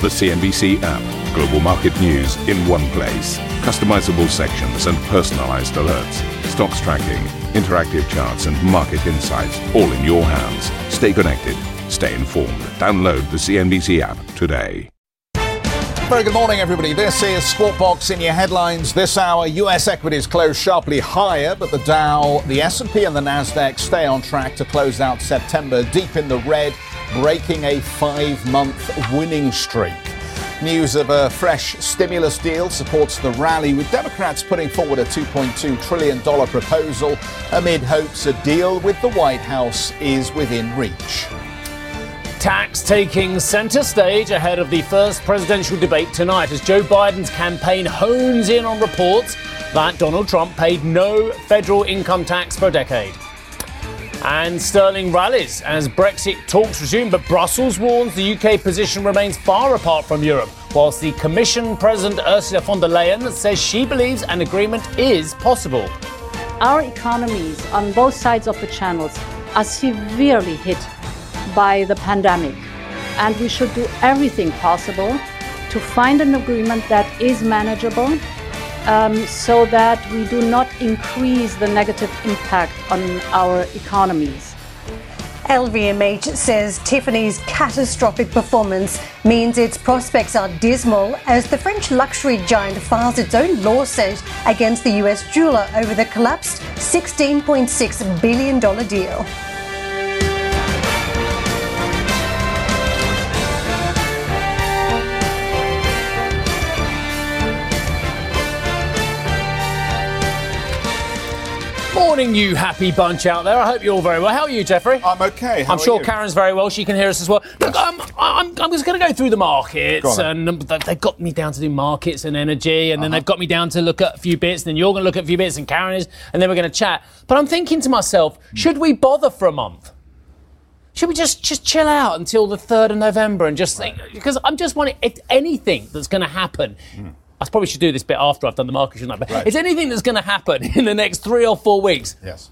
The CNBC app. Global market news in one place. Customizable sections and personalized alerts. Stocks tracking, interactive charts, and market insights all in your hands. Stay connected. Stay informed. Download the CNBC app today. Very good morning, everybody. This is Squawk Box in your headlines. This hour, U.S. equities close sharply higher, but the Dow, the S&P, and the Nasdaq stay on track to close out September deep in the red breaking a five month winning streak. News of a fresh stimulus deal supports the rally, with Democrats putting forward a $2.2 trillion proposal amid hopes a deal with the White House is within reach. Tax taking centre stage ahead of the first presidential debate tonight as Joe Biden's campaign hones in on reports that Donald Trump paid no federal income tax for a decade. And sterling rallies as Brexit talks resume, but Brussels warns the UK position remains far apart from Europe, whilst the Commission President Ursula von der Leyen says she believes an agreement is possible. Our economies on both sides of the channels are severely hit by the pandemic, and we should do everything possible to find an agreement that is manageable um, so that we do not increase the negative impact on our economies. LVMH says Tiffany's catastrophic performance means its prospects are dismal as the French luxury giant files its own lawsuit against the US jeweler over the collapsed $16.6 billion deal. Morning, you happy bunch out there. I hope you're all very well. How are you, Jeffrey? I'm okay. How I'm sure you? Karen's very well. She can hear us as well. Look, um, I'm, I'm just going to go through the markets, then. and um, they- they've got me down to do markets and energy, and then Uh-huh. they've got me down to look at a few bits, and then you're going to look at a few bits, and Karen is, and then we're going to chat. But I'm thinking to myself, should we bother for a month? Should we just just chill out until the third of November and just think? Because I'm just wondering if anything that's going to happen. I probably should do this bit after I've done the market, shouldn't I? But. Right. is anything that's going to happen in the next three or four weeks? Yes.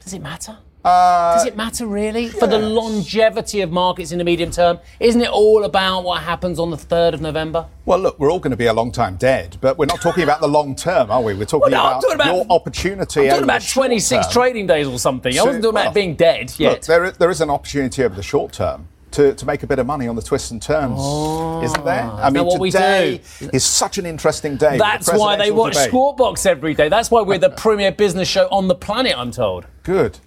Does it matter? Uh, Does it matter really for the longevity of markets in the medium term? Isn't it all about what happens on the 3rd of November? well, look, we're all going to be a long time dead, but we're not talking about the long term, are we? We're talking, Well, no, about, talking about- your opportunity. I'm talking about short 26 trading days or something. I wasn't talking well, about being dead yet. Look, there, is, there is an opportunity over the short term to, to make a bit of money on the twists and turns, oh. isn't there? I mean, that what we today do? is such an interesting day. with the That's why they watch debate. Squawk Box every day. That's why we're the premier business show on the planet, I'm told. Good.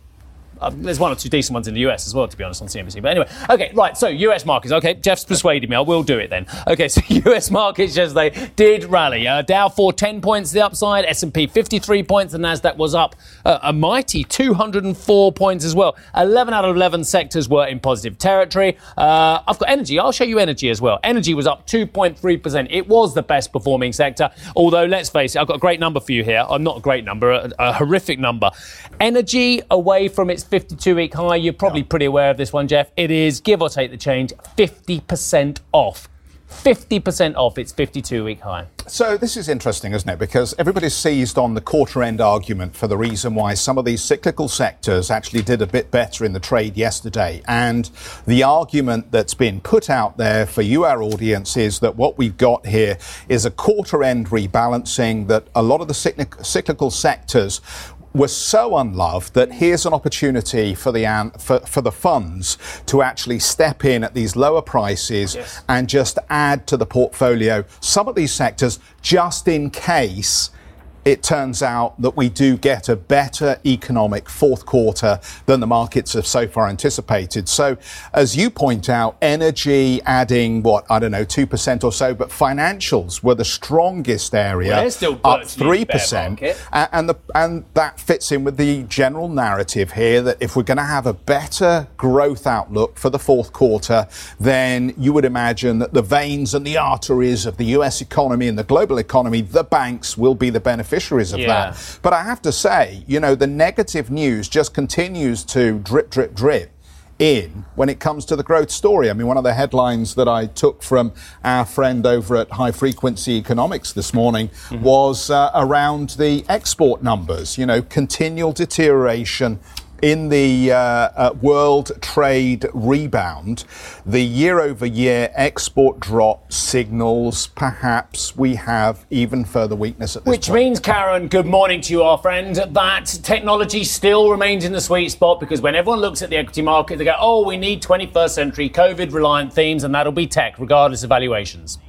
Uh, there's one or two decent ones in the US as well, to be honest, on CNBC. But anyway, okay, right. So US markets. Okay, Jeff's persuaded me. I will do it then. Okay, so US markets yesterday did rally. Uh, Dow for 10 points the upside. S&P 53 points. The Nasdaq was up uh, a mighty 204 points as well. 11 out of 11 sectors were in positive territory. Uh, I've got energy. I'll show you energy as well. Energy was up 2.3 percent. It was the best performing sector. Although let's face it, I've got a great number for you here. I'm not a great number, a, a horrific number. Energy away from its 52 week high. You're probably pretty aware of this one, Jeff. It is, give or take the change, 50% off. 50% off its 52 week high. So this is interesting, isn't it? Because everybody's seized on the quarter end argument for the reason why some of these cyclical sectors actually did a bit better in the trade yesterday. And the argument that's been put out there for you, our audience, is that what we've got here is a quarter end rebalancing that a lot of the cyclical sectors were so unloved that here's an opportunity for the for, for the funds to actually step in at these lower prices Yes. and just add to the portfolio some of these sectors just in case it turns out that we do get a better economic fourth quarter than the markets have so far anticipated. So, as you point out, energy adding what, I don't know, 2% or so, but financials were the strongest area, Well, they're still up 3%. And, the, and that fits in with the general narrative here that if we're going to have a better growth outlook for the fourth quarter, then you would imagine that the veins and the arteries of the US economy and the global economy, the banks will be the beneficiaries of Yeah. that. But I have to say, you know, the negative news just continues to drip, drip, drip in when it comes to the growth story. I mean, one of the headlines that I took from our friend over at High Frequency Economics this morning was uh, around the export numbers, you know, continual deterioration in the uh, uh, world trade rebound, the year over year export drop signals perhaps we have even further weakness at this Which point. means, Karen, good morning to you, our friend, that technology still remains in the sweet spot because when everyone looks at the equity market, they go, oh, we need 21st century COVID reliant themes, and that'll be tech, regardless of valuations.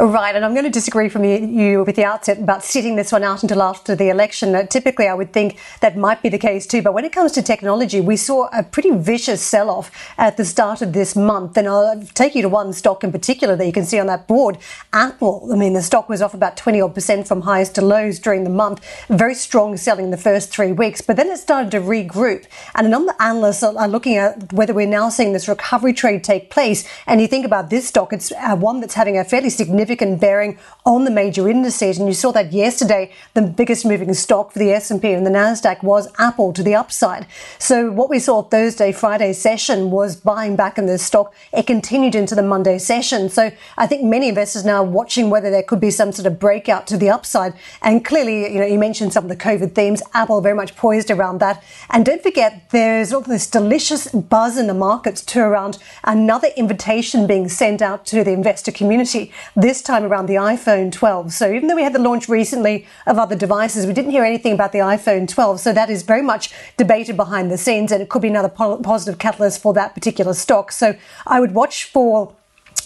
Right, and I'm going to disagree from you, with the outset about sitting this one out until after the election. Typically, I would think that might be the case too. But when it comes to technology, we saw a pretty vicious sell-off at the start of this month. And I'll take you to one stock in particular that you can see on that board, Apple. I mean, the stock was off about 20 odd percent from highs to lows during the month. Very strong selling the first three weeks, but then it started to regroup. And a number of analysts are looking at whether we're now seeing this recovery trade take place. And you think about this stock, it's uh, one that's having a fairly significant significant bearing on the major indices. And you saw that yesterday, the biggest moving stock for the S&P and the Nasdaq was Apple to the upside. So what we saw Thursday, Friday session was buying back in this stock. It continued into the Monday session. So I think many investors now are watching whether there could be some sort of breakout to the upside. And clearly, you know, you mentioned some of the COVID themes. Apple very much poised around that. And don't forget, there's all this delicious buzz in the markets to around another invitation being sent out to the investor community. This time around the iPhone 12. So even though we had the launch recently of other devices, we didn't hear anything about the iPhone 12. So that is very much debated behind the scenes, and it could be another po- positive catalyst for that particular stock. So I would watch for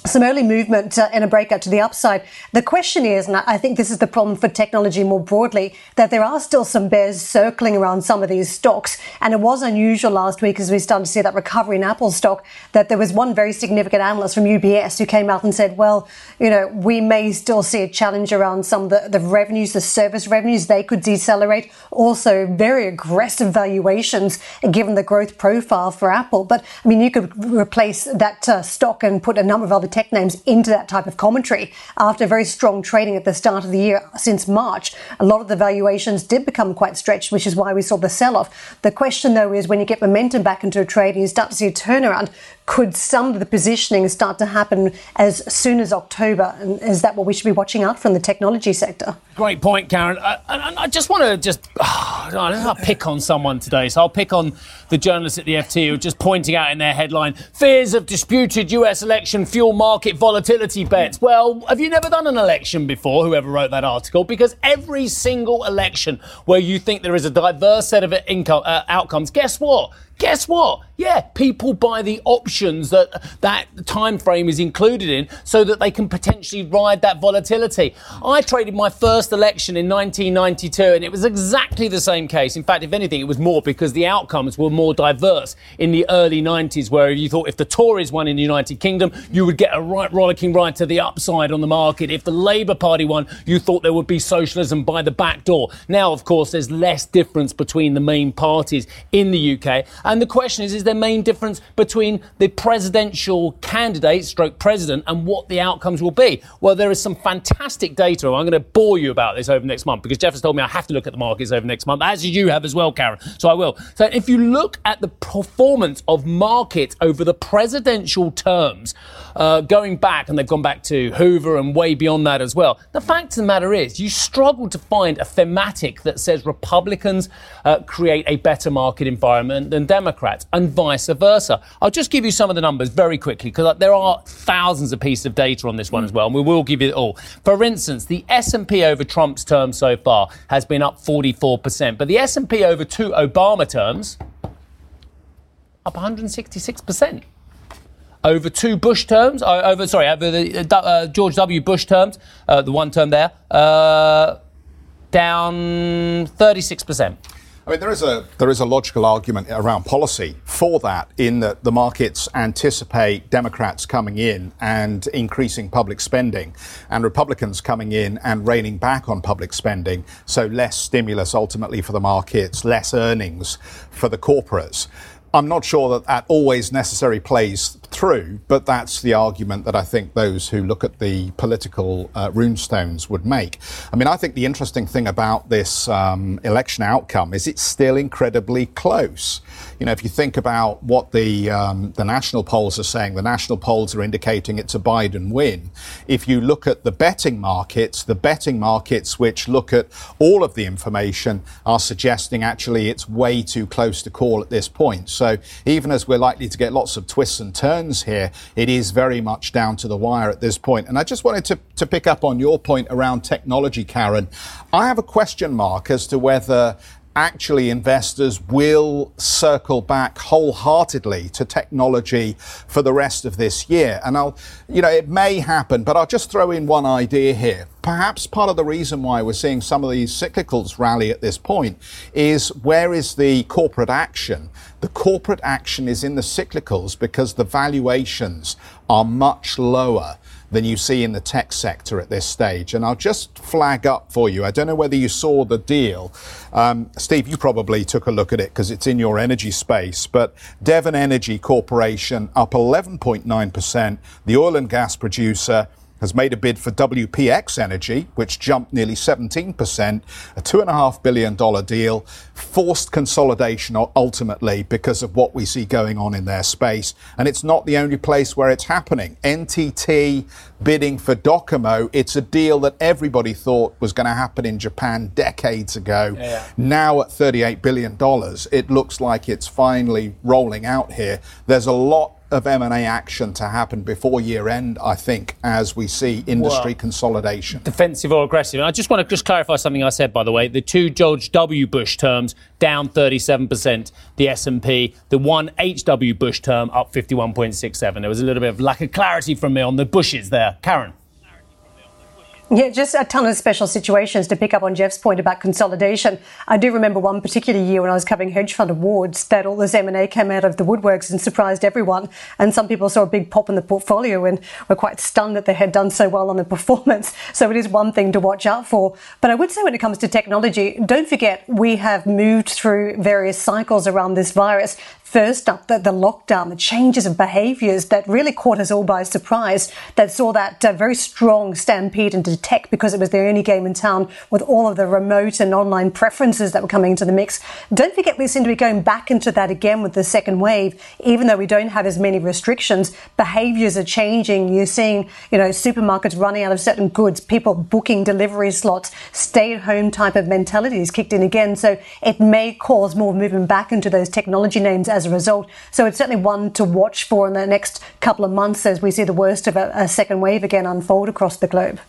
some early movement uh, and a breakout to the upside. The question is, and I think this is the problem for technology more broadly, that there are still some bears circling around some of these stocks. And it was unusual last week as we started to see that recovery in Apple stock, that there was one very significant analyst from UBS who came out and said, well, you know, we may still see a challenge around some of the, the revenues, the service revenues, they could decelerate. Also, very aggressive valuations given the growth profile for Apple. But I mean, you could replace that uh, stock and put a number of other tech names into that type of commentary after very strong trading at the start of the year since March. A lot of the valuations did become quite stretched, which is why we saw the sell off. The question, though, is when you get momentum back into a trade and you start to see a turnaround, could some of the positioning start to happen as soon as October? And is that what we should be watching out from the technology sector? Great point, Karen. I, I, I just want to just oh, I'll pick on someone today. So I'll pick on the journalists at the FT who are just pointing out in their headline fears of disputed US election fuel market volatility bets. Well, have you never done an election before? Whoever wrote that article, because every single election where you think there is a diverse set of income uh, outcomes, guess what? Guess what? Yeah, people buy the options that that time frame is included in so that they can potentially ride that volatility. I traded my first election in 1992 and it was exactly the same case. In fact, if anything, it was more because the outcomes were more diverse in the early 90s where you thought if the Tories won in the United Kingdom, you would get a right rollicking ride to the upside on the market. If the Labour Party won, you thought there would be socialism by the back door. Now, of course, there's less difference between the main parties in the UK and the question is, is there main difference between the presidential candidate, stroke president, and what the outcomes will be? Well, there is some fantastic data. I'm going to bore you about this over next month because Jeff has told me I have to look at the markets over next month, as you have as well, Karen. So I will. So if you look at the performance of markets over the presidential terms, uh, going back, and they've gone back to Hoover and way beyond that as well, the fact of the matter is you struggle to find a thematic that says Republicans uh, create a better market environment than Democrats and vice versa. I'll just give you some of the numbers very quickly because there are thousands of pieces of data on this one as well, and we will give you it all. For instance, the S&P over Trump's term so far has been up 44%, but the S&P over two Obama terms up 166% over two Bush terms, uh, over sorry, over the uh, uh, George W. Bush terms, uh, the one term there, uh, down 36 percent. I mean, there is a there is a logical argument around policy for that, in that the markets anticipate Democrats coming in and increasing public spending, and Republicans coming in and reining back on public spending, so less stimulus ultimately for the markets, less earnings for the corporates. I'm not sure that that always necessarily plays through, but that's the argument that I think those who look at the political uh, runestones would make. I mean, I think the interesting thing about this um, election outcome is it's still incredibly close. You know, if you think about what the um, the national polls are saying, the national polls are indicating it's a Biden win. If you look at the betting markets, the betting markets which look at all of the information are suggesting actually it's way too close to call at this point. So even as we're likely to get lots of twists and turns here, it is very much down to the wire at this point. And I just wanted to, to pick up on your point around technology, Karen. I have a question mark as to whether actually investors will circle back wholeheartedly to technology for the rest of this year. And I'll, you know, it may happen, but I'll just throw in one idea here. Perhaps part of the reason why we're seeing some of these cyclicals rally at this point is where is the corporate action? The corporate action is in the cyclicals because the valuations are much lower than you see in the tech sector at this stage. And I'll just flag up for you. I don't know whether you saw the deal. Um, Steve, you probably took a look at it because it's in your energy space. But Devon Energy Corporation up 11.9%. The oil and gas producer has made a bid for WPX Energy, which jumped nearly 17%, a $2.5 billion deal, forced consolidation ultimately because of what we see going on in their space. And it's not the only place where it's happening. NTT bidding for Docomo, it's a deal that everybody thought was going to happen in Japan decades ago. Yeah. Now at $38 billion, it looks like it's finally rolling out here. There's a lot of M&A action to happen before year end, I think, as we see industry well, consolidation. Defensive or aggressive. And I just want to just clarify something I said, by the way. The two George W. Bush terms down 37%, the S&P. The one H.W. Bush term up 51.67. There was a little bit of lack of clarity from me on the Bushes there. Karen. Yeah, just a ton of special situations to pick up on Jeff's point about consolidation. I do remember one particular year when I was covering hedge fund awards that all this M&A came out of the woodworks and surprised everyone. And some people saw a big pop in the portfolio and were quite stunned that they had done so well on the performance. So it is one thing to watch out for. But I would say when it comes to technology, don't forget we have moved through various cycles around this virus first up the, the lockdown, the changes of behaviors that really caught us all by surprise, that saw that uh, very strong stampede into tech because it was the only game in town with all of the remote and online preferences that were coming into the mix. Don't forget, we seem to be going back into that again with the second wave, even though we don't have as many restrictions. Behaviors are changing. You're seeing, you know, supermarkets running out of certain goods, people booking delivery slots, stay at home type of mentality is kicked in again. So it may cause more movement back into those technology names as as a result. So it's certainly one to watch for in the next couple of months as we see the worst of a, a second wave again unfold across the globe.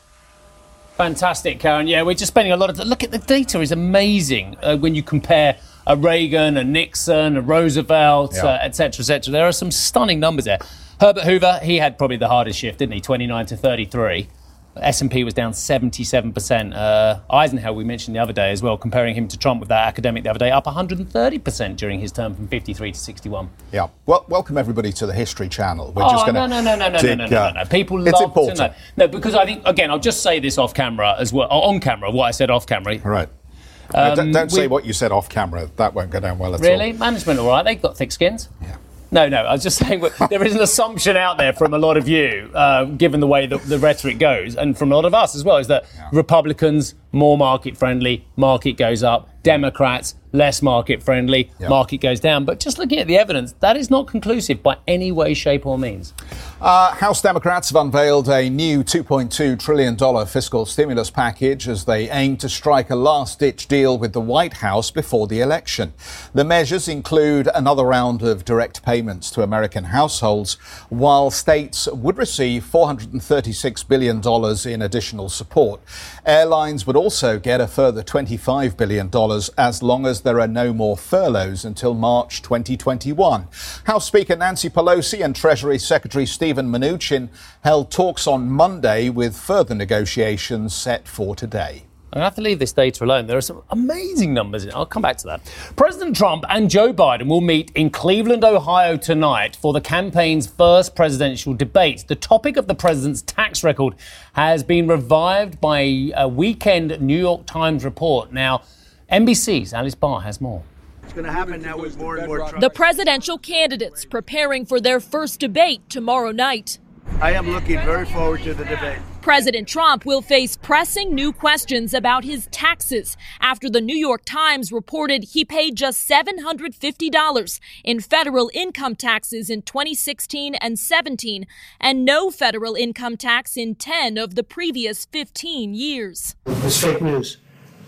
Fantastic, Karen. Yeah, we're just spending a lot of. Look at the data; is amazing uh, when you compare a Reagan, a Nixon, a Roosevelt, etc., yeah. etc. Et there are some stunning numbers there. Herbert Hoover, he had probably the hardest shift, didn't he? 29 to 33. S&P was down 77%. Uh, Eisenhower, we mentioned the other day as well, comparing him to Trump with that academic the other day, up 130% during his term from 53 to 61. Yeah. Well, welcome everybody to the History Channel. We're oh, just going to no, no, no, no, dig, no, no, no, no, no. People it's love important. to know. No, because I think, again, I'll just say this off camera as well, on camera, what I said off camera. Right. Um, don't, don't say what you said off camera. That won't go down well at really? all. Really? Management, all right. They've got thick skins. Yeah. No, no. I was just saying there is an assumption out there from a lot of you, uh, given the way that the rhetoric goes, and from a lot of us as well, is that yeah. Republicans more market friendly, market goes up. Democrats less market friendly, market goes down. But just looking at the evidence, that is not conclusive by any way, shape, or means. Uh, House Democrats have unveiled a new $2.2 trillion fiscal stimulus package as they aim to strike a last ditch deal with the White House before the election. The measures include another round of direct payments to American households, while states would receive $436 billion in additional support. Airlines would also get a further $25 billion as long as there are no more furloughs until March 2021. House Speaker Nancy Pelosi and Treasury Secretary Steven Mnuchin held talks on Monday with further negotiations set for today. I have to leave this data alone. There are some amazing numbers in it. I'll come back to that. President Trump and Joe Biden will meet in Cleveland, Ohio tonight for the campaign's first presidential debate. The topic of the president's tax record has been revived by a weekend New York Times report. Now, NBC's Alice Barr has more. It's going to happen now with more and more trucks. The presidential candidates preparing for their first debate tomorrow night. I am looking very forward to the debate. President Trump will face pressing new questions about his taxes after the New York Times reported he paid just $750 in federal income taxes in 2016 and 17 and no federal income tax in 10 of the previous 15 years. It's fake news.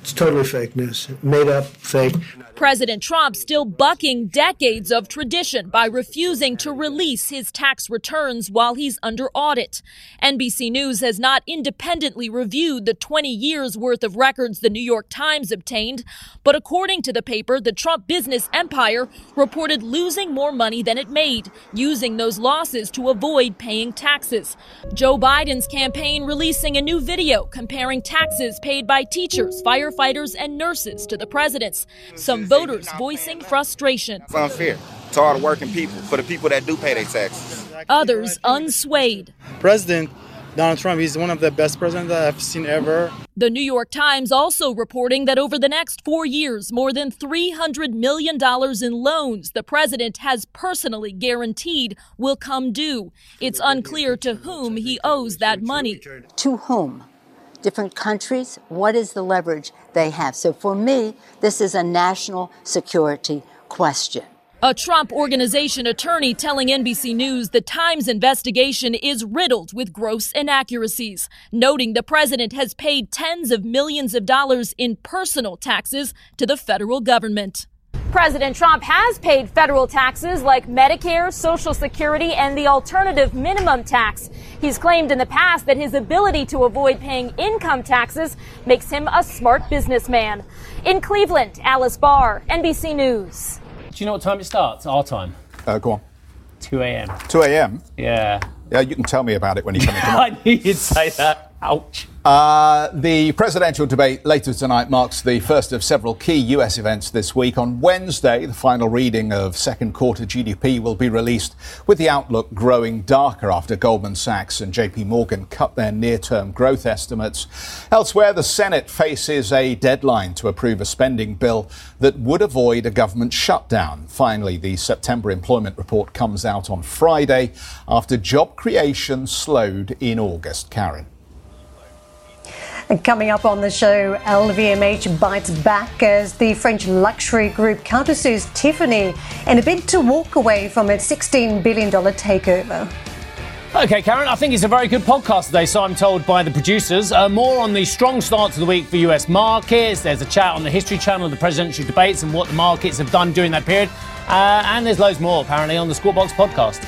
It's totally fake news. Made up, fake. President Trump still bucking decades of tradition by refusing to release his tax returns while he's under audit. NBC News has not independently reviewed the 20 years worth of records the New York Times obtained, but according to the paper, the Trump business empire reported losing more money than it made, using those losses to avoid paying taxes. Joe Biden's campaign releasing a new video comparing taxes paid by teachers, firefighters, and nurses to the president's. Some voters voicing frustration. It's unfair to all the working people, for the people that do pay their taxes. Others unswayed. President Donald Trump, he's one of the best presidents that I've seen ever. The New York Times also reporting that over the next four years, more than $300 million in loans the president has personally guaranteed will come due. It's unclear to whom he owes that money. To whom? Different countries, what is the leverage they have? So for me, this is a national security question. A Trump organization attorney telling NBC News the Times investigation is riddled with gross inaccuracies, noting the president has paid tens of millions of dollars in personal taxes to the federal government. President Trump has paid federal taxes like Medicare, Social Security, and the alternative minimum tax. He's claimed in the past that his ability to avoid paying income taxes makes him a smart businessman. In Cleveland, Alice Barr, NBC News. Do you know what time it starts? Our time. Uh, go on. 2 a.m. 2 a.m. Yeah. Yeah, you can tell me about it when you come in. I knew you'd say that. Ouch. Uh, the presidential debate later tonight marks the first of several key US events this week. On Wednesday, the final reading of second quarter GDP will be released, with the outlook growing darker after Goldman Sachs and JP Morgan cut their near term growth estimates. Elsewhere, the Senate faces a deadline to approve a spending bill that would avoid a government shutdown. Finally, the September employment report comes out on Friday after job creation slowed in August. Karen. And coming up on the show, LVMH bites back as the French luxury group countersues Tiffany in a bid to walk away from its $16 billion takeover. Okay, Karen, I think it's a very good podcast today, so I'm told by the producers. Uh, more on the strong start to the week for US markets. There's a chat on the History Channel of the presidential debates and what the markets have done during that period. Uh, and there's loads more, apparently, on the Squawk podcast.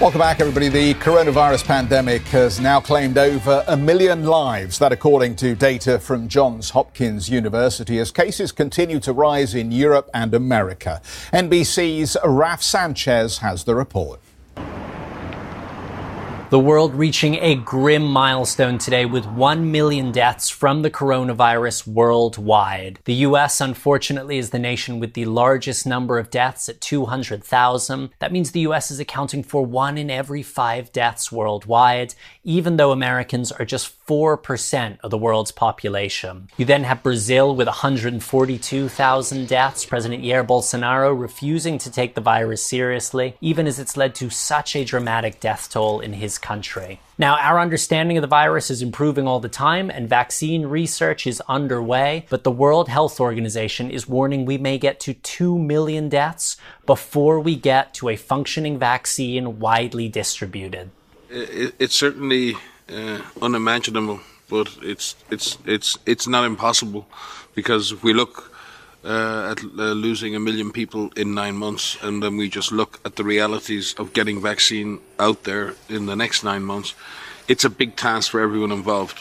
Welcome back, everybody. The coronavirus pandemic has now claimed over a million lives. That, according to data from Johns Hopkins University, as cases continue to rise in Europe and America. NBC's Raf Sanchez has the report. The world reaching a grim milestone today with 1 million deaths from the coronavirus worldwide. The US, unfortunately, is the nation with the largest number of deaths at 200,000. That means the US is accounting for one in every five deaths worldwide, even though Americans are just 4% of the world's population. You then have Brazil with 142,000 deaths, President Jair Bolsonaro refusing to take the virus seriously, even as it's led to such a dramatic death toll in his country. Now, our understanding of the virus is improving all the time, and vaccine research is underway, but the World Health Organization is warning we may get to 2 million deaths before we get to a functioning vaccine widely distributed. It, it's certainly uh, unimaginable but it's it's it's it's not impossible because if we look uh, at uh, losing a million people in nine months, and then we just look at the realities of getting vaccine out there in the next nine months, it's a big task for everyone involved.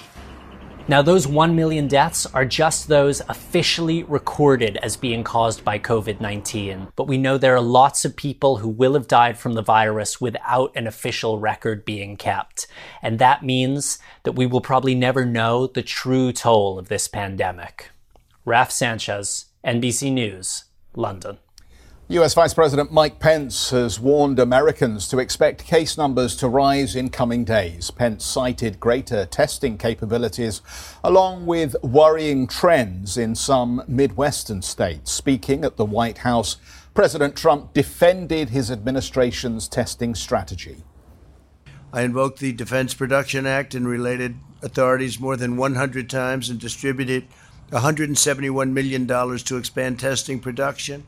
Now, those 1 million deaths are just those officially recorded as being caused by COVID 19. But we know there are lots of people who will have died from the virus without an official record being kept. And that means that we will probably never know the true toll of this pandemic. Raf Sanchez, NBC News, London. US Vice President Mike Pence has warned Americans to expect case numbers to rise in coming days. Pence cited greater testing capabilities along with worrying trends in some Midwestern states. Speaking at the White House, President Trump defended his administration's testing strategy. I invoked the Defense Production Act and related authorities more than 100 times and distributed $171 million to expand testing production.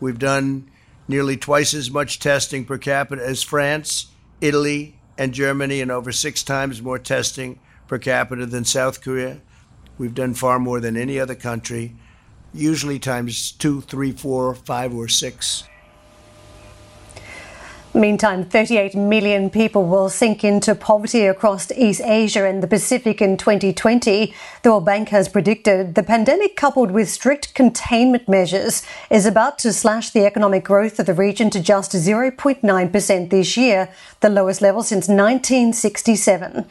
We've done nearly twice as much testing per capita as France, Italy, and Germany, and over six times more testing per capita than South Korea. We've done far more than any other country, usually times two, three, four, five, or six. Meantime, 38 million people will sink into poverty across East Asia and the Pacific in 2020. The World Bank has predicted the pandemic, coupled with strict containment measures, is about to slash the economic growth of the region to just 0.9% this year, the lowest level since 1967.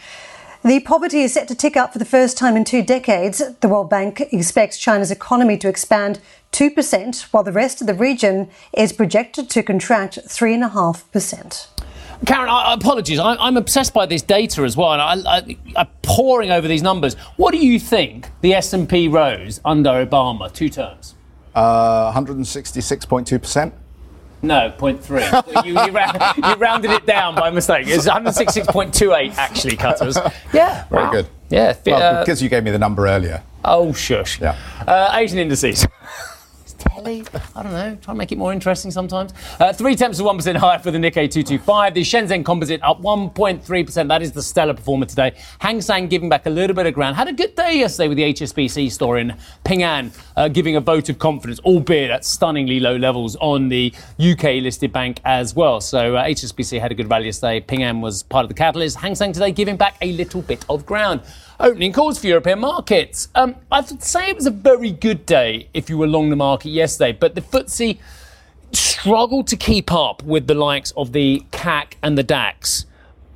The poverty is set to tick up for the first time in two decades. The World Bank expects China's economy to expand 2%, while the rest of the region is projected to contract 3.5%. Karen, I, apologies. I, am obsessed by this data as well, and I, am poring over these numbers. What do you think the S&P rose under Obama, two terms? Uh, 166.2%. No, 0.3. you, you, round, you, rounded it down by mistake. It's 166.28 actually, Cutters. Yeah. Very wow. good. Yeah. Well, uh, because you gave me the number earlier. Oh, shush. Yeah. Uh, Asian indices I don't know, try to make it more interesting sometimes. Uh, three tenths of 1% higher for the Nikkei 225. The Shenzhen Composite up 1.3%. That is the stellar performer today. Hang Seng giving back a little bit of ground. Had a good day yesterday with the HSBC store in Ping An, uh, giving a vote of confidence, albeit at stunningly low levels on the UK listed bank as well. So uh, HSBC had a good rally yesterday. Ping An was part of the catalyst. Hang Seng today giving back a little bit of ground opening calls for European markets. Um, I'd say it was a very good day if you were long the market yesterday, but the FTSE struggled to keep up with the likes of the CAC and the DAX.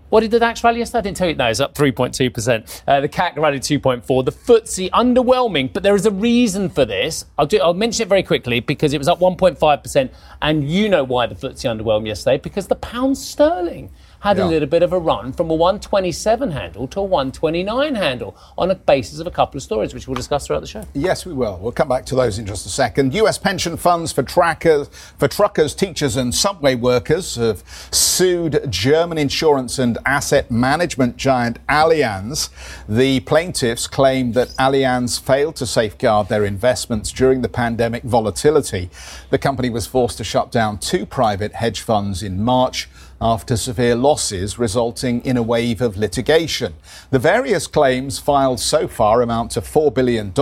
What did the DAX rally yesterday? I didn't tell you. No, it's up 3.2%. Uh, the CAC rallied 2.4. The FTSE underwhelming, but there is a reason for this. I'll, do, I'll mention it very quickly because it was up 1.5%, and you know why the FTSE underwhelmed yesterday because the pound sterling had yeah. a little bit of a run from a 127 handle to a 129 handle on a basis of a couple of stories, which we'll discuss throughout the show. Yes, we will. We'll come back to those in just a second. U.S. pension funds for trackers, for truckers, teachers, and subway workers have sued German insurance and asset management giant Allianz. The plaintiffs claim that Allianz failed to safeguard their investments during the pandemic volatility. The company was forced to shut down two private hedge funds in March after severe losses resulting in a wave of litigation. The various claims filed so far amount to $4 billion.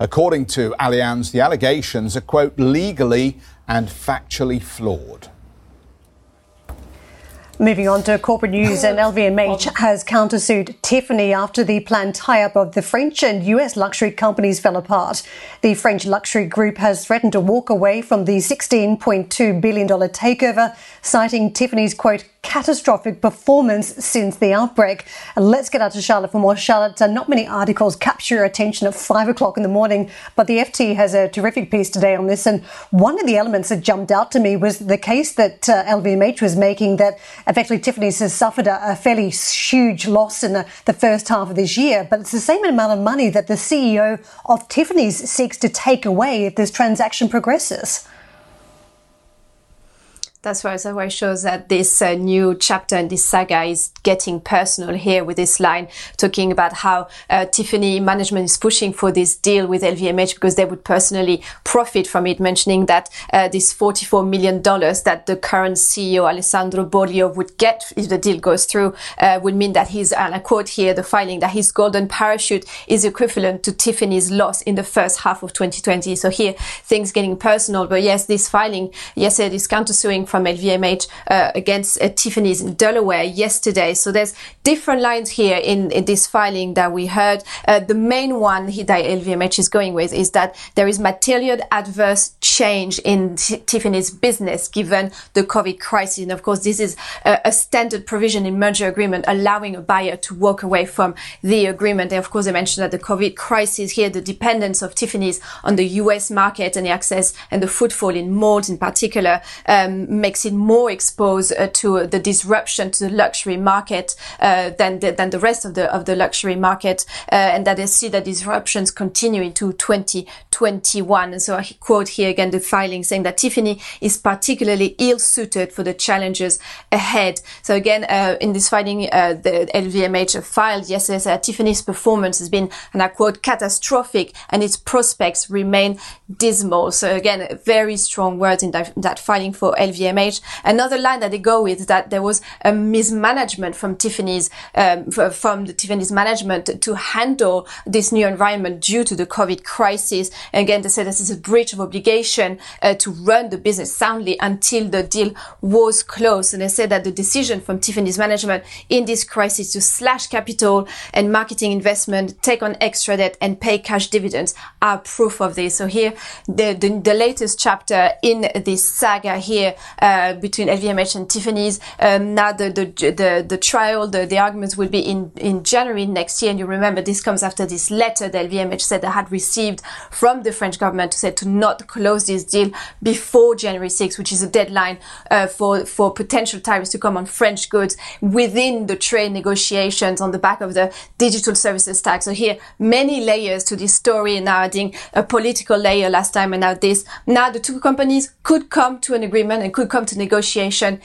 According to Allianz, the allegations are, quote, legally and factually flawed. Moving on to corporate news, and LVMH has countersued Tiffany after the planned tie-up of the French and US luxury companies fell apart. The French luxury group has threatened to walk away from the $16.2 billion takeover, citing Tiffany's quote catastrophic performance since the outbreak. And let's get out to Charlotte for more. Charlotte, uh, not many articles capture your attention at five o'clock in the morning, but the FT has a terrific piece today on this. And one of the elements that jumped out to me was the case that uh, LVMH was making that effectively Tiffany's has suffered a, a fairly huge loss in the, the first half of this year, but it's the same amount of money that the CEO of Tiffany's seeks to take away if this transaction progresses. That's why, it shows that this uh, new chapter in this saga is getting personal here with this line talking about how uh, Tiffany management is pushing for this deal with LVMH because they would personally profit from it, mentioning that uh, this $44 million that the current CEO Alessandro Bogliolo would get if the deal goes through uh, would mean that his, and I quote here the filing, that his golden parachute is equivalent to Tiffany's loss in the first half of 2020. So here things getting personal, but yes, this filing, yes, it is countersuing from LVMH uh, against uh, Tiffany's in Delaware yesterday. So there's different lines here in, in this filing that we heard. Uh, the main one that LVMH is going with is that there is material adverse change in T- Tiffany's business given the COVID crisis. And of course, this is a, a, standard provision in merger agreement allowing a buyer to walk away from the agreement. And of course, I mentioned that the COVID crisis here, the dependence of Tiffany's on the US market and the access and the footfall in malls in particular um, makes it more exposed uh, to the disruption to the luxury market uh, than the, than the rest of the of the luxury market, uh, and that they see the disruptions continue into 2021. And so I quote here again the filing saying that Tiffany is particularly ill suited for the challenges ahead. So again, in this filing, the LVMH filed yesterday that Tiffany's performance has been, and I quote, catastrophic, and its prospects remain dismal. So again, very strong words in that, that filing for LVMH. Another line that they go with is that there was a mismanagement from Tiffany's, um, from the Tiffany's management to handle this new environment due to the COVID crisis. And again, they said this is a breach of obligation uh, to run the business soundly until the deal was closed. And they said that the decision from Tiffany's management in this crisis to slash capital and marketing investment, take on extra debt and pay cash dividends are proof of this. So here, the, the, the latest chapter in this saga here uh, between LVMH and Tiffany's. Um, now the, the, the, the trial, the, the arguments will be in, in January next year. And you remember this comes after this letter that LVMH said they had received from the French government to say to not close this deal before January 6, which is a deadline uh, for, for potential tariffs to come on French goods within the trade negotiations on the back of the digital services tax. So here, many layers to this story and now adding a political layer last time and now this. Now the two companies could come to an agreement and could come to negotiation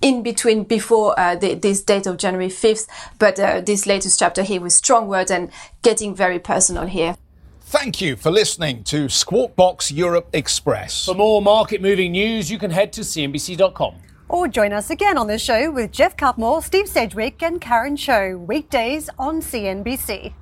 in between before uh, the, this date of January 5th. But uh, this latest chapter here with strong words and getting very personal here. Thank you for listening to Squawk Box Europe Express. For more market moving news, you can head to CNBC.com. Or join us again on the show with Jeff Cutmore, Steve Sedgwick, and Karen Tso, weekdays on CNBC.